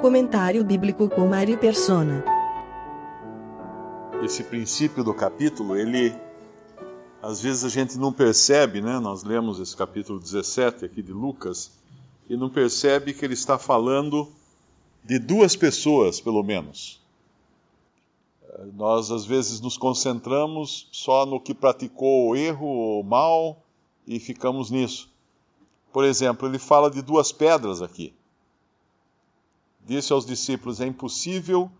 Comentário bíblico com Mário Persona. Esse princípio do capítulo, ele às vezes a gente não percebe, né? Nós lemos esse capítulo 17 aqui de Lucas e não percebe que ele está falando de duas pessoas, pelo menos. Nós às vezes nos concentramos só no que praticou o erro ou o mal e ficamos nisso. Por exemplo, ele fala de duas pedras aqui. Disse aos discípulos: É impossível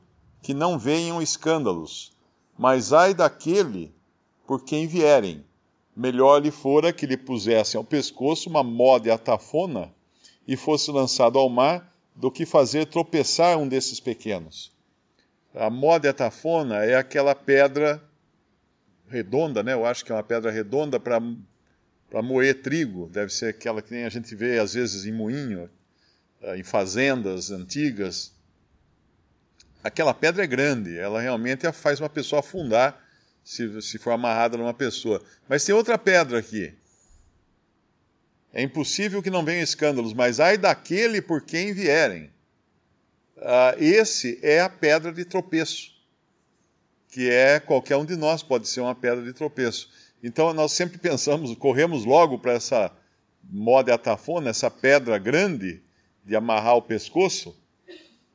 que não venham escândalos, mas ai daquele por quem vierem. Melhor lhe fora que lhe pusessem ao pescoço uma moda atafona e fosse lançado ao mar, do que fazer tropeçar um desses pequenos. A moda atafona é aquela pedra redonda, né? Eu acho que é uma pedra redonda para moer trigo. Deve ser aquela que a gente vê às vezes em moinho, em fazendas antigas. Aquela pedra é grande, ela realmente faz uma pessoa afundar se, se for amarrada numa pessoa. Mas tem outra pedra aqui. É impossível que não venham escândalos, mas ai daquele por quem vierem. Uh, esse é a pedra de tropeço, que é qualquer um de nós pode ser uma pedra de tropeço. Então nós sempre pensamos, corremos logo para essa moda atafona, essa pedra grande de amarrar o pescoço,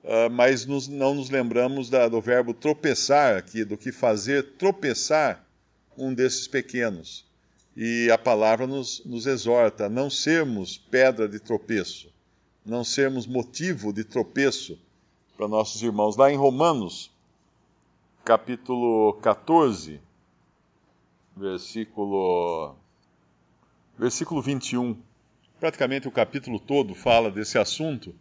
uh, mas nos, não nos lembramos da, do verbo tropeçar aqui, do que fazer tropeçar um desses pequenos. E a palavra nos, nos exorta a não sermos pedra de tropeço, não sermos motivo de tropeço para nossos irmãos. Lá em Romanos, capítulo 14, versículo, versículo 21. Praticamente o capítulo todo fala desse assunto,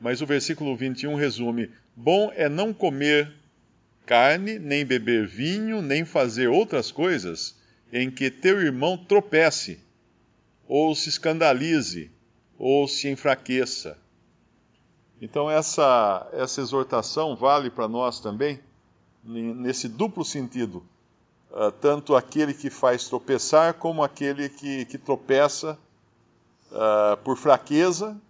mas o versículo 21 resume: Bom é não comer carne, nem beber vinho, nem fazer outras coisas em que teu irmão tropece, ou se escandalize, ou se enfraqueça. Então, essa, essa exortação vale para nós também, nesse duplo sentido. Uh, tanto aquele que faz tropeçar, como aquele que, que tropeça uh, por fraqueza,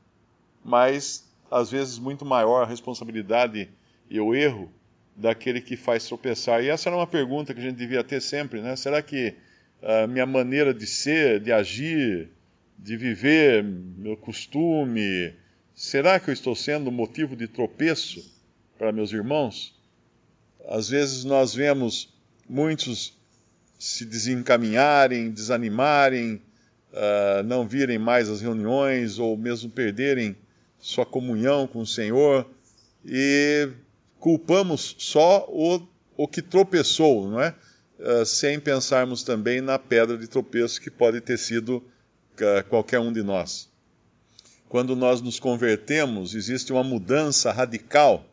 mas às vezes muito maior a responsabilidade e o erro daquele que faz tropeçar. E essa era uma pergunta que a gente devia ter sempre, né? Será que a minha maneira de ser, de agir, de viver, meu costume, será que eu estou sendo motivo de tropeço para meus irmãos? Às vezes nós vemos muitos se desencaminharem, desanimarem, uh, não virem mais às reuniões ou mesmo perderem sua comunhão com o Senhor e culpamos só o, o que tropeçou, não é? uh, sem pensarmos também na pedra de tropeço que pode ter sido uh, qualquer um de nós. Quando nós nos convertemos, existe uma mudança radical,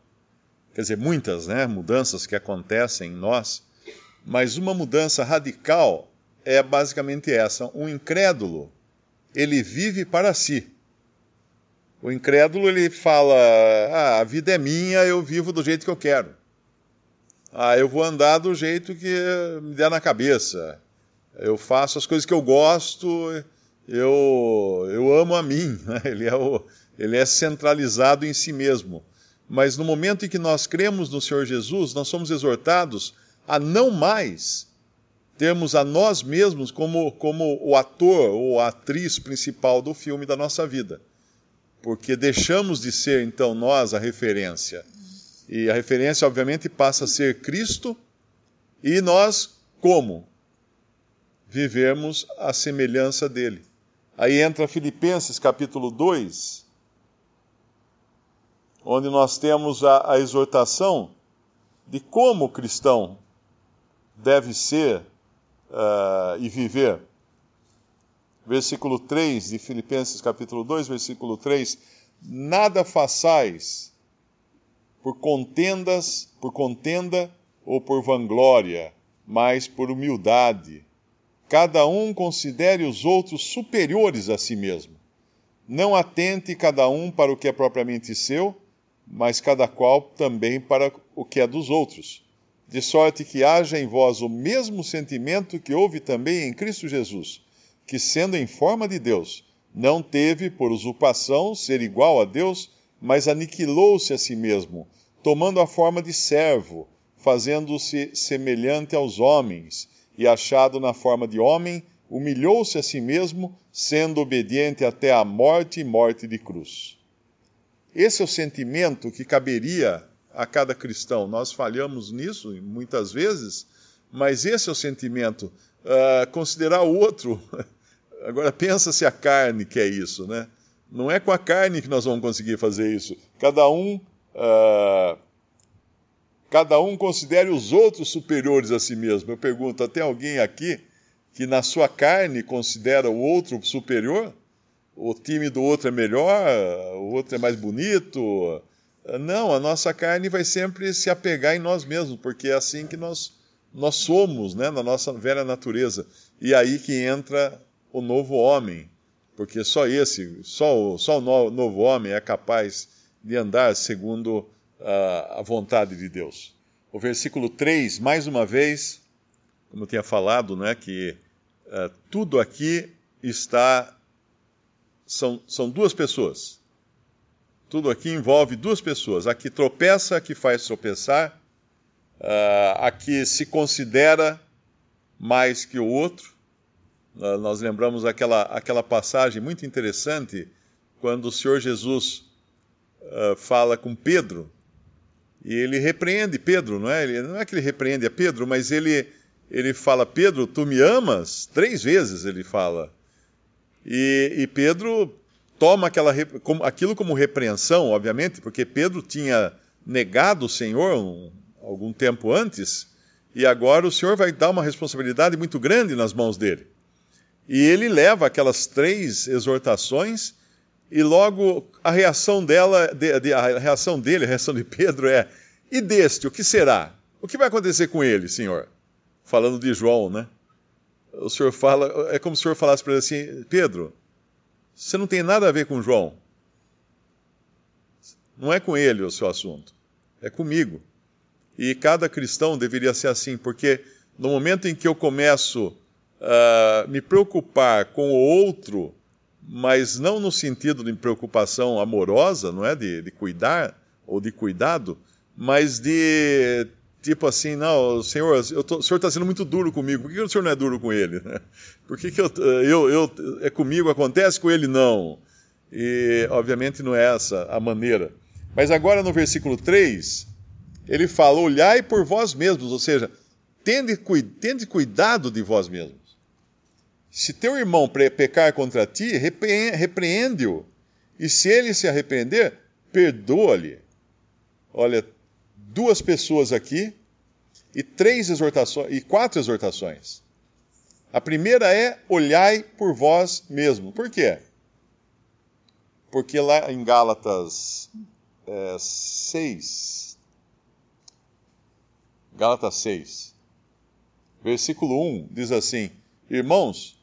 quer dizer, muitas né, mudanças que acontecem em nós, mas uma mudança radical é basicamente essa: um incrédulo, ele vive para si. O incrédulo ele fala: ah, a vida é minha, eu vivo do jeito que eu quero. Ah, eu vou andar do jeito que me der na cabeça. Eu faço as coisas que eu gosto, eu, eu amo a mim. Ele, é o, ele é centralizado em si mesmo. Mas no momento em que nós cremos no Senhor Jesus, nós somos exortados a não mais termos a nós mesmos como, como o ator ou a atriz principal do filme da nossa vida. Porque deixamos de ser, então, nós a referência e a referência, obviamente, passa a ser Cristo, e nós, como? Vivemos a semelhança dele. Aí entra Filipenses capítulo 2, onde nós temos a, a exortação de como o cristão deve ser uh, e viver. Versículo 3 de Filipenses capítulo 2, versículo 3: Nada façais por contendas, por contenda ou por vanglória, mas por humildade. Cada um considere os outros superiores a si mesmo. Não atente cada um para o que é propriamente seu, mas cada qual também para o que é dos outros. De sorte que haja em vós o mesmo sentimento que houve também em Cristo Jesus, que, sendo em forma de Deus, não teve por usurpação ser igual a Deus mas aniquilou-se a si mesmo, tomando a forma de servo, fazendo-se semelhante aos homens, e achado na forma de homem, humilhou-se a si mesmo, sendo obediente até a morte e morte de cruz. Esse é o sentimento que caberia a cada cristão. Nós falhamos nisso muitas vezes, mas esse é o sentimento. Uh, considerar o outro. Agora pensa se a carne quer isso, né? Não é com a carne que nós vamos conseguir fazer isso. Cada um, uh, cada um considere os outros superiores a si mesmo. Eu pergunto, tem alguém aqui que na sua carne considera o outro superior? O time do outro é melhor, o outro é mais bonito. Não, a nossa carne vai sempre se apegar em nós mesmos, porque é assim que nós, nós somos, né, na nossa velha natureza. E aí que entra o novo homem, porque só esse, só o, só o novo homem é capaz de andar segundo uh, a vontade de Deus. O versículo 3, mais uma vez, como eu tinha falado, né, que uh, tudo aqui está. São, são duas pessoas. Tudo aqui envolve duas pessoas. A que tropeça, a que faz tropeçar, uh, a que se considera mais que o outro. Uh, nós lembramos aquela, aquela passagem muito interessante quando o Senhor Jesus uh, fala com Pedro e ele repreende Pedro, não é? Não é que ele repreende a Pedro, mas ele ele fala: Pedro, tu me amas? Três vezes ele fala. E, e Pedro toma aquela, aquilo como repreensão, obviamente, porque Pedro tinha negado o Senhor um, algum tempo antes, e agora o Senhor vai dar uma responsabilidade muito grande nas mãos dele. E ele leva aquelas três exortações, e logo a reação dela, de, de, a reação dele, a reação de Pedro é: e deste, o que será? O que vai acontecer com ele, Senhor? falando de João, né? O senhor fala, é como se o senhor falasse para ele assim: Pedro, você não tem nada a ver com João. Não é com ele o seu assunto, é comigo. E cada cristão deveria ser assim, porque no momento em que eu começo a uh, me preocupar com o outro, mas não no sentido de preocupação amorosa, não é? De, de cuidar ou de cuidado, mas de tipo assim, não, senhor, tô, o senhor está sendo muito duro comigo, por que o senhor não é duro com ele? Por que, que eu, eu, eu, é comigo, acontece com ele não? E, obviamente, não é essa a maneira. Mas agora no versículo 3, ele fala: olhai por vós mesmos, ou seja, tende, tende cuidado de vós mesmos. Se teu irmão pecar contra ti, repreende-o. E se ele se arrepender, perdoa-lhe. Olha, duas pessoas aqui e três exortações e quatro exortações. A primeira é olhai por vós mesmo. Por quê? Porque lá em Gálatas é, 6, Gálatas 6, versículo 1 diz assim: Irmãos,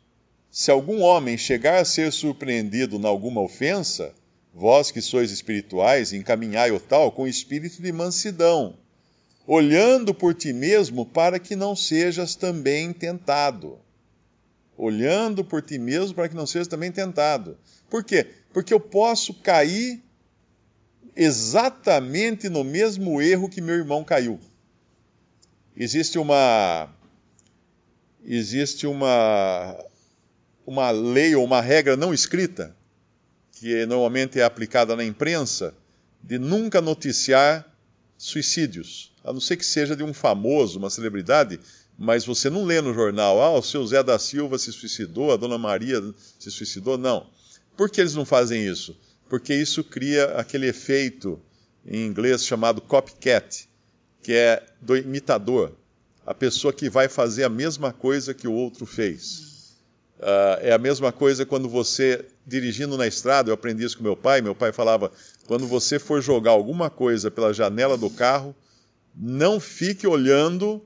se algum homem chegar a ser surpreendido em alguma ofensa, Vós que sois espirituais, encaminhai o tal com espírito de mansidão, olhando por ti mesmo para que não sejas também tentado. Olhando por ti mesmo para que não sejas também tentado. Por quê? Porque eu posso cair exatamente no mesmo erro que meu irmão caiu. Existe uma existe uma uma lei ou uma regra não escrita que normalmente é aplicada na imprensa, de nunca noticiar suicídios, a não ser que seja de um famoso, uma celebridade, mas você não lê no jornal, ah, o seu Zé da Silva se suicidou, a dona Maria se suicidou, não. Por que eles não fazem isso? Porque isso cria aquele efeito em inglês chamado copycat, que é do imitador, a pessoa que vai fazer a mesma coisa que o outro fez. Uh, é a mesma coisa quando você, dirigindo na estrada, eu aprendi isso com meu pai. Meu pai falava: quando você for jogar alguma coisa pela janela do carro, não fique olhando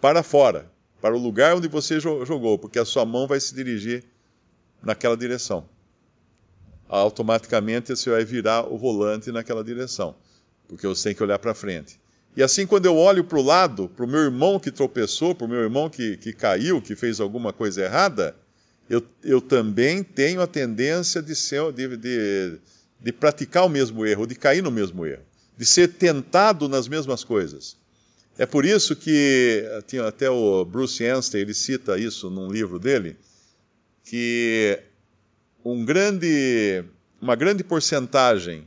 para fora, para o lugar onde você jogou, porque a sua mão vai se dirigir naquela direção. Automaticamente você vai virar o volante naquela direção, porque você tem que olhar para frente. E assim, quando eu olho para o lado, para o meu irmão que tropeçou, para o meu irmão que, que caiu, que fez alguma coisa errada, eu, eu também tenho a tendência de, ser, de, de, de praticar o mesmo erro, de cair no mesmo erro, de ser tentado nas mesmas coisas. É por isso que tinha até o Bruce Anstey, ele cita isso num livro dele, que um grande, uma grande porcentagem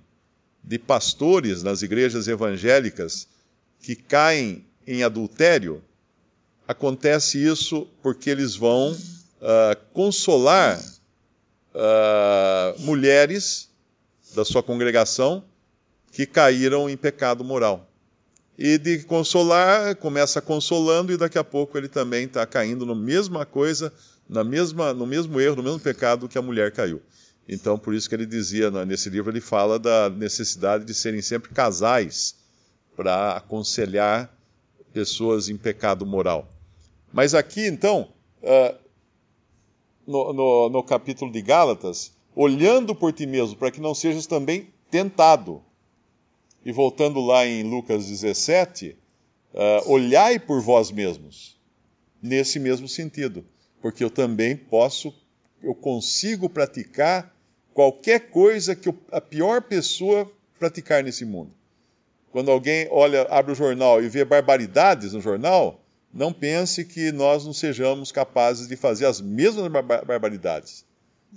de pastores nas igrejas evangélicas que caem em adultério, acontece isso porque eles vão uh, consolar uh, mulheres da sua congregação que caíram em pecado moral. E de consolar, começa consolando e daqui a pouco ele também está caindo na mesma coisa, na mesma, no mesmo erro, no mesmo pecado que a mulher caiu. Então, por isso que ele dizia, nesse livro, ele fala da necessidade de serem sempre casais para aconselhar pessoas em pecado moral. Mas aqui, então, uh, no, no, no capítulo de Gálatas, olhando por ti mesmo, para que não sejas também tentado. E voltando lá em Lucas 17, uh, olhai por vós mesmos, nesse mesmo sentido, porque eu também posso, eu consigo praticar qualquer coisa que a pior pessoa praticar nesse mundo. Quando alguém olha, abre o jornal e vê barbaridades no jornal, não pense que nós não sejamos capazes de fazer as mesmas barbaridades.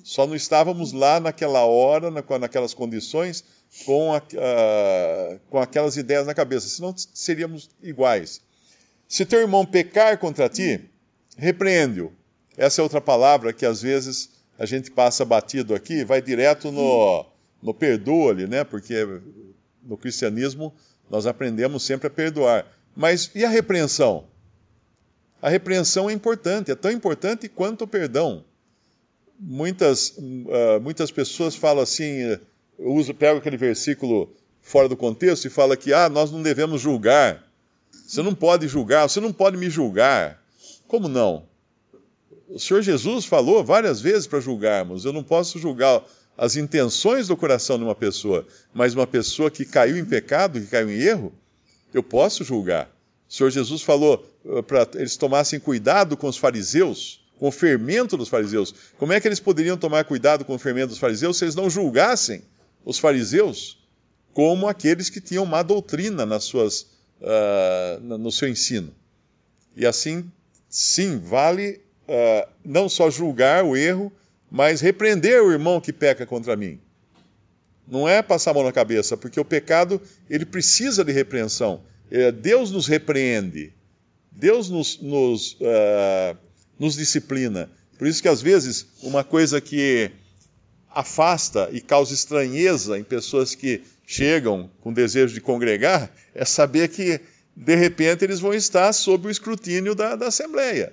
Só não estávamos lá naquela hora, naquelas condições, com, a, com aquelas ideias na cabeça, senão seríamos iguais. Se teu irmão pecar contra ti, repreende-o. Essa é outra palavra que às vezes a gente passa batido aqui, vai direto no, no perdoa-lhe, né? Porque no cristianismo nós aprendemos sempre a perdoar. Mas e a repreensão? A repreensão é importante, é tão importante quanto o perdão muitas, uh, muitas pessoas falam assim, uso, pego aquele versículo fora do contexto e fala que ah, nós não devemos julgar. Você não pode julgar, você não pode me julgar. Como não? O Senhor Jesus falou várias vezes para julgarmos. Eu não posso julgar as intenções do coração de uma pessoa, mas uma pessoa que caiu em pecado, que caiu em erro, eu posso julgar. O Senhor Jesus falou uh, para eles tomassem cuidado com os fariseus, com o fermento dos fariseus. Como é que eles poderiam tomar cuidado com o fermento dos fariseus se eles não julgassem os fariseus como aqueles que tinham má doutrina nas suas, uh, no seu ensino? E assim, sim, vale uh, não só julgar o erro, mas repreender o irmão que peca contra mim. Não é passar a mão na cabeça, porque o pecado ele precisa de repreensão. É, Deus nos repreende. Deus nos, nos uh, nos disciplina. Por isso que às vezes uma coisa que afasta e causa estranheza em pessoas que chegam com desejo de congregar é saber que de repente eles vão estar sob o escrutínio da, da Assembleia.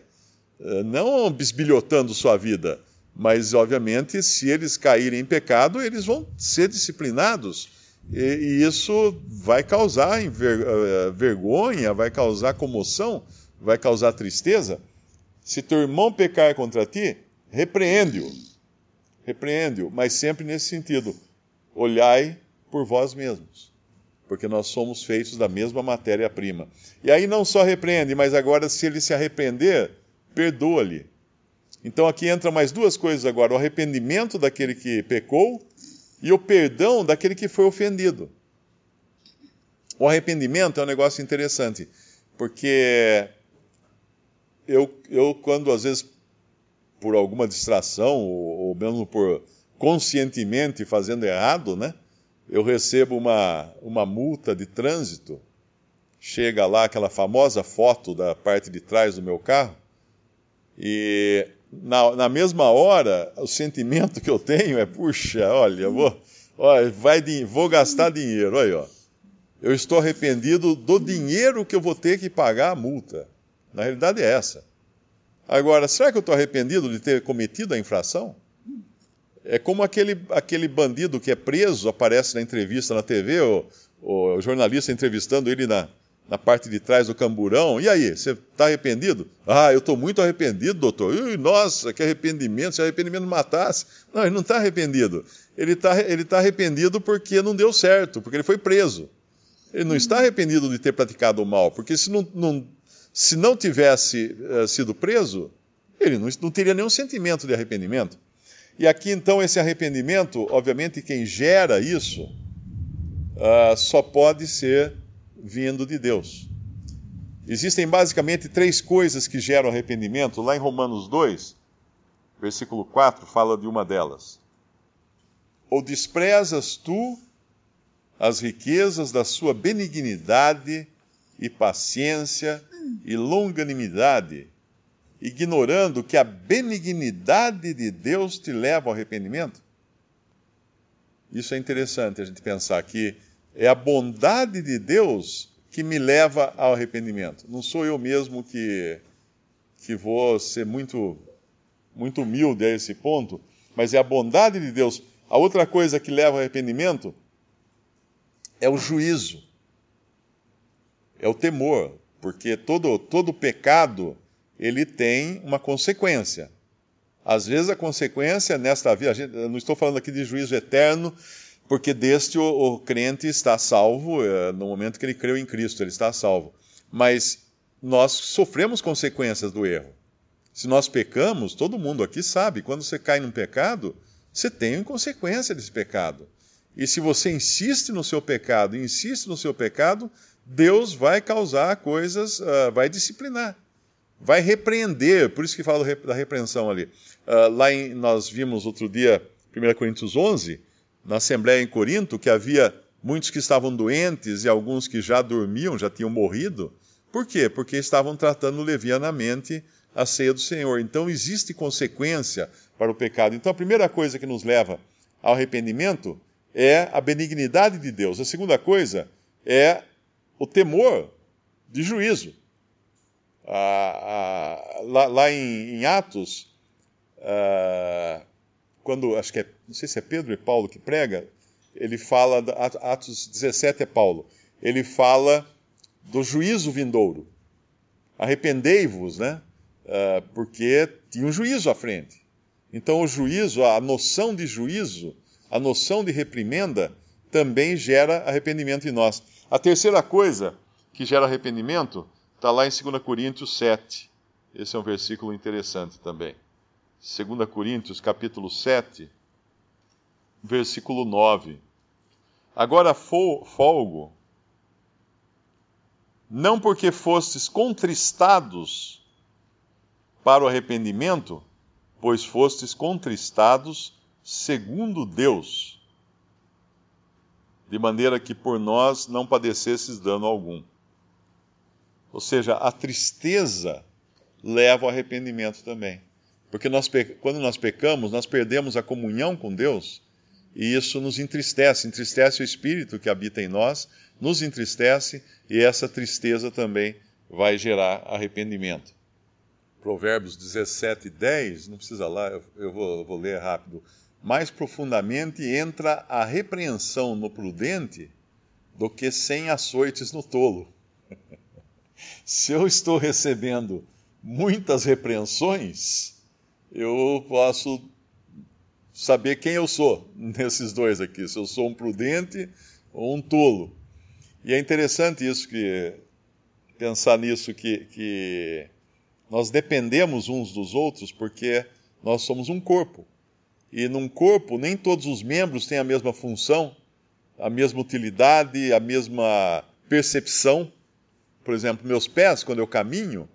Eh, não bisbilhotando sua vida, mas obviamente se eles caírem em pecado, eles vão ser disciplinados. E, e isso vai causar eh, vergonha, vai causar comoção, vai causar tristeza. Se teu irmão pecar contra ti, repreende-o. Repreende-o, mas sempre nesse sentido. Olhai por vós mesmos, porque nós somos feitos da mesma matéria-prima. E aí não só repreende, mas agora, se ele se arrepender, perdoa-lhe. Então aqui entra mais duas coisas agora: o arrependimento daquele que pecou e o perdão daquele que foi ofendido. O arrependimento é um negócio interessante, porque eu, eu quando às vezes por alguma distração ou, ou mesmo por conscientemente fazendo errado, né? Eu recebo uma, uma multa de trânsito. Chega lá aquela famosa foto da parte de trás do meu carro e na, na mesma hora o sentimento que eu tenho é puxa, olha, vou, olha, vai, vou gastar dinheiro, olha, ó. Eu estou arrependido do dinheiro que eu vou ter que pagar a multa. Na realidade é essa. Agora, será que eu estou arrependido de ter cometido a infração? É como aquele, aquele bandido que é preso, aparece na entrevista na TV, o, o jornalista entrevistando ele na, na parte de trás do camburão. E aí, você está arrependido? Ah, eu estou muito arrependido, doutor. Ui, nossa, que arrependimento, se arrependimento matasse. Não, ele não está arrependido. Ele está ele tá arrependido porque não deu certo, porque ele foi preso. Ele não está arrependido de ter praticado o mal, porque se não, não se não tivesse uh, sido preso, ele não, não teria nenhum sentimento de arrependimento. E aqui então esse arrependimento, obviamente, quem gera isso uh, só pode ser vindo de Deus. Existem basicamente três coisas que geram arrependimento. Lá em Romanos 2, versículo 4, fala de uma delas. Ou desprezas tu as riquezas da sua benignidade e paciência e longanimidade, ignorando que a benignidade de Deus te leva ao arrependimento? Isso é interessante a gente pensar que é a bondade de Deus que me leva ao arrependimento. Não sou eu mesmo que, que vou ser muito, muito humilde a esse ponto, mas é a bondade de Deus. A outra coisa que leva ao arrependimento é o juízo, é o temor, porque todo, todo pecado ele tem uma consequência. Às vezes a consequência nesta vida, gente, não estou falando aqui de juízo eterno, porque deste o, o crente está salvo, é, no momento que ele creu em Cristo, ele está salvo. Mas nós sofremos consequências do erro. Se nós pecamos, todo mundo aqui sabe, quando você cai num pecado, você tem consequência desse pecado. E se você insiste no seu pecado, insiste no seu pecado, Deus vai causar coisas, uh, vai disciplinar, vai repreender. Por isso que falo da repreensão ali. Uh, lá em, nós vimos outro dia, 1 Coríntios 11, na Assembleia em Corinto, que havia muitos que estavam doentes e alguns que já dormiam, já tinham morrido. Por quê? Porque estavam tratando levianamente a ceia do Senhor. Então existe consequência para o pecado. Então a primeira coisa que nos leva ao arrependimento é a benignidade de Deus. A segunda coisa é o temor de juízo. Ah, ah, lá, lá em, em, Atos, ah, quando, acho que é, não sei se é Pedro e Paulo que prega, ele fala, Atos 17 é Paulo, ele fala do juízo vindouro. Arrependei-vos, né? porque tinha um juízo à frente. Então, o juízo, a noção de juízo, a noção de reprimenda também gera arrependimento em nós. A terceira coisa que gera arrependimento está lá em 2 Coríntios 7. Esse é um versículo interessante também. 2 Coríntios, capítulo 7, versículo 9. Agora folgo, não porque fostes contristados para o arrependimento, pois fostes contristados segundo Deus, de maneira que por nós não padecesses dano algum. Ou seja, a tristeza leva ao arrependimento também. Porque nós, quando nós pecamos, nós perdemos a comunhão com Deus e isso nos entristece, entristece o espírito que habita em nós, nos entristece e essa tristeza também vai gerar arrependimento. Provérbios 17, 10, não precisa lá, eu vou, eu vou ler rápido mais profundamente entra a repreensão no prudente do que sem açoites no tolo. Se eu estou recebendo muitas repreensões, eu posso saber quem eu sou nesses dois aqui, se eu sou um prudente ou um tolo. E é interessante isso que pensar nisso que, que nós dependemos uns dos outros porque nós somos um corpo. E num corpo, nem todos os membros têm a mesma função, a mesma utilidade, a mesma percepção. Por exemplo, meus pés, quando eu caminho,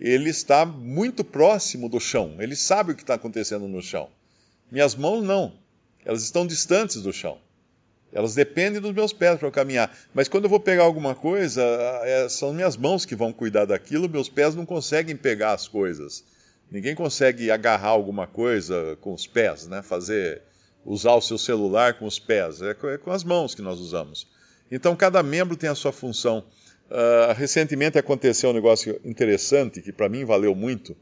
ele está muito próximo do chão. Ele sabe o que está acontecendo no chão. Minhas mãos não. Elas estão distantes do chão. Elas dependem dos meus pés para eu caminhar. Mas quando eu vou pegar alguma coisa, é, são minhas mãos que vão cuidar daquilo, meus pés não conseguem pegar as coisas. Ninguém consegue agarrar alguma coisa com os pés, né? Fazer, usar o seu celular com os pés. É com é as mãos que nós usamos. Então, cada membro tem a sua função. Uh, recentemente aconteceu um negócio interessante que para mim valeu muito.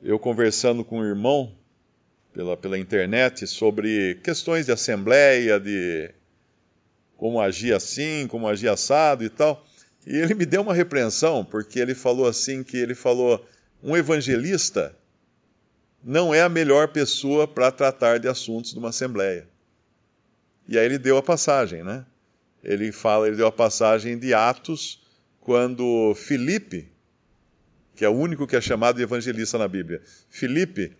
Eu conversando com um irmão pela, pela internet sobre questões de assembleia, de como agir assim, como agir assado e tal. E ele me deu uma repreensão, porque ele falou assim que ele falou um evangelista não é a melhor pessoa para tratar de assuntos de uma assembleia. E aí ele deu a passagem, né? Ele fala, ele deu a passagem de Atos, quando Filipe, que é o único que é chamado de evangelista na Bíblia, Filipe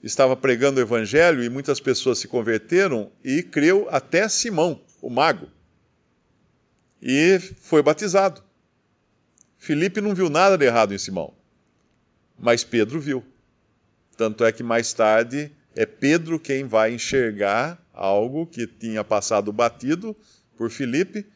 estava pregando o evangelho e muitas pessoas se converteram e creu até Simão, o mago. E foi batizado. Filipe não viu nada de errado em Simão, mas Pedro viu. Tanto é que mais tarde é Pedro quem vai enxergar algo que tinha passado batido por Filipe,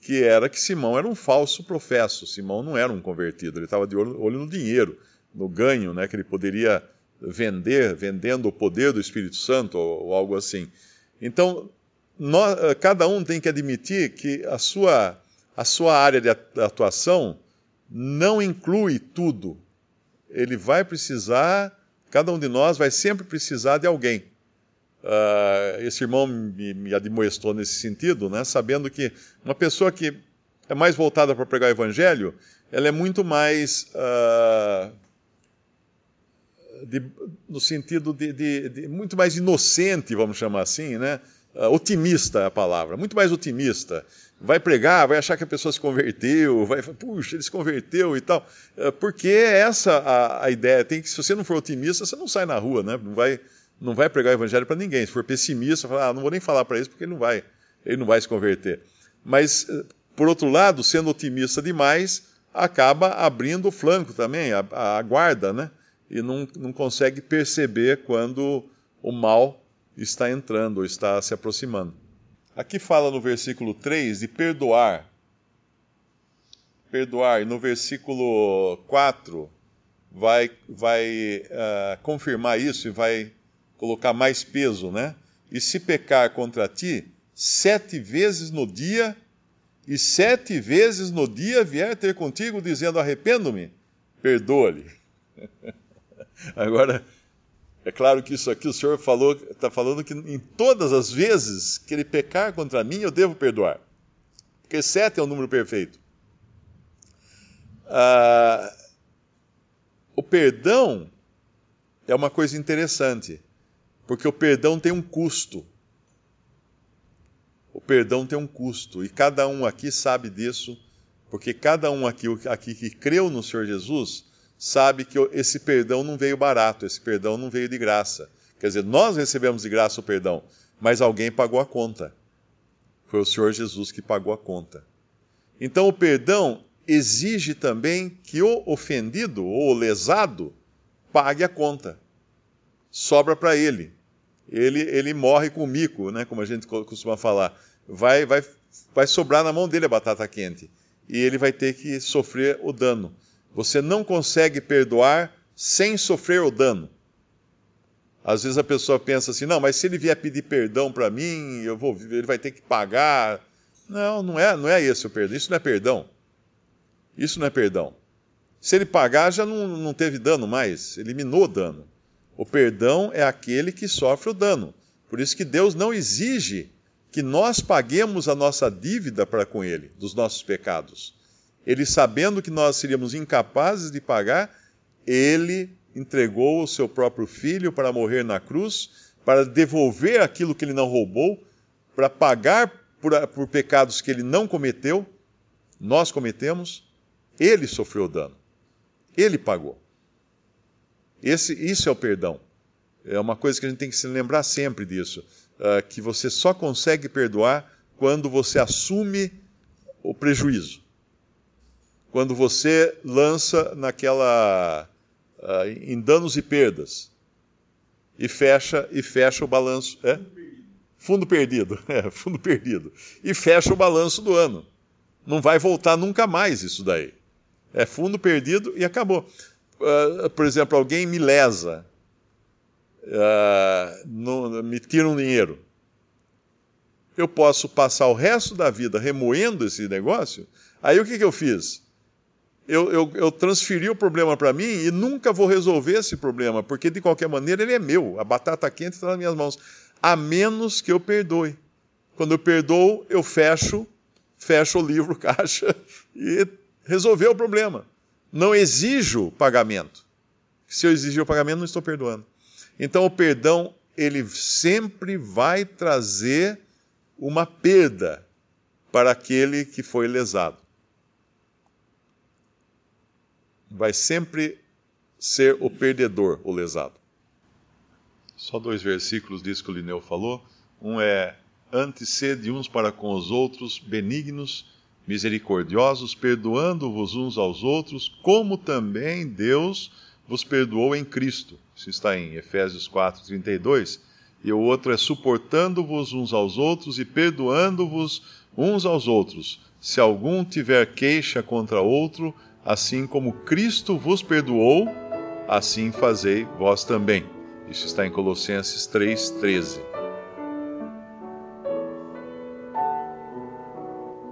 que era que Simão era um falso professo. Simão não era um convertido, ele estava de olho no dinheiro, no ganho né, que ele poderia vender, vendendo o poder do Espírito Santo ou, ou algo assim. Então, nós, cada um tem que admitir que a sua, a sua área de atuação não inclui tudo. Ele vai precisar, cada um de nós vai sempre precisar de alguém. Uh, esse irmão me, me admoestou nesse sentido, né, sabendo que uma pessoa que é mais voltada para pregar o evangelho, ela é muito mais. Uh, de, no sentido de, de, de, muito mais inocente, vamos chamar assim, né? Uh, otimista é a palavra, muito mais otimista. Vai pregar, vai achar que a pessoa se converteu, vai, puxa, ele se converteu e tal. Porque essa a, a, ideia. Tem que, se você não for otimista, você não sai na rua, né? Não vai, não vai pregar o evangelho para ninguém. Se for pessimista, fala, ah, não vou nem falar para isso porque ele não vai, ele não vai se converter. Mas, uh, por outro lado, sendo otimista demais, acaba abrindo o flanco também, a, a guarda, né? e não, não consegue perceber quando o mal está entrando ou está se aproximando. Aqui fala no versículo 3 de perdoar. Perdoar. E no versículo 4 vai, vai uh, confirmar isso e vai colocar mais peso, né? E se pecar contra ti, sete vezes no dia, e sete vezes no dia vier ter contigo dizendo arrependo-me, perdoa-lhe. Agora, é claro que isso aqui o Senhor falou, está falando que em todas as vezes que ele pecar contra mim, eu devo perdoar. Porque sete é o número perfeito. Ah, o perdão é uma coisa interessante, porque o perdão tem um custo. O perdão tem um custo, e cada um aqui sabe disso, porque cada um aqui, aqui que creu no Senhor Jesus sabe que esse perdão não veio barato, esse perdão não veio de graça. Quer dizer, nós recebemos de graça o perdão, mas alguém pagou a conta. Foi o Senhor Jesus que pagou a conta. Então o perdão exige também que o ofendido ou o lesado pague a conta. Sobra para ele. Ele. Ele morre com o mico, né, como a gente costuma falar. Vai, vai, vai sobrar na mão dele a batata quente. E ele vai ter que sofrer o dano. Você não consegue perdoar sem sofrer o dano. Às vezes a pessoa pensa assim: não, mas se ele vier pedir perdão para mim, eu vou, ele vai ter que pagar. Não, não é, não é esse o perdão. Isso não é perdão. Isso não é perdão. Se ele pagar, já não, não teve dano mais, eliminou o dano. O perdão é aquele que sofre o dano. Por isso que Deus não exige que nós paguemos a nossa dívida para com Ele, dos nossos pecados ele sabendo que nós seríamos incapazes de pagar, ele entregou o seu próprio filho para morrer na cruz, para devolver aquilo que ele não roubou, para pagar por, por pecados que ele não cometeu, nós cometemos, ele sofreu dano. Ele pagou. Esse, isso é o perdão. É uma coisa que a gente tem que se lembrar sempre disso. Uh, que você só consegue perdoar quando você assume o prejuízo quando você lança naquela uh, em danos e perdas e fecha e fecha o balanço, é? Fundo perdido, é, fundo perdido. E fecha o balanço do ano. Não vai voltar nunca mais isso daí. É fundo perdido e acabou. Uh, por exemplo, alguém me lesa, uh, no, me tira um dinheiro. Eu posso passar o resto da vida remoendo esse negócio. Aí o que, que eu fiz? eu, eu, eu transferi o problema para mim e nunca vou resolver esse problema, porque de qualquer maneira ele é meu, a batata quente está nas minhas mãos, a menos que eu perdoe. Quando eu perdoo, eu fecho, fecho o livro caixa e resolveu o problema. Não exijo pagamento. Se eu exigir o pagamento, não estou perdoando. Então o perdão, ele sempre vai trazer uma perda para aquele que foi lesado. vai sempre ser o perdedor, o lesado. Só dois versículos disso que o Lineu falou. Um é: Antes sede uns para com os outros, benignos, misericordiosos, perdoando-vos uns aos outros, como também Deus vos perdoou em Cristo. Isso está em Efésios 4, 32. E o outro é suportando-vos uns aos outros e perdoando-vos uns aos outros, se algum tiver queixa contra outro, assim como Cristo vos perdoou, assim fazei vós também. Isso está em Colossenses 3,13.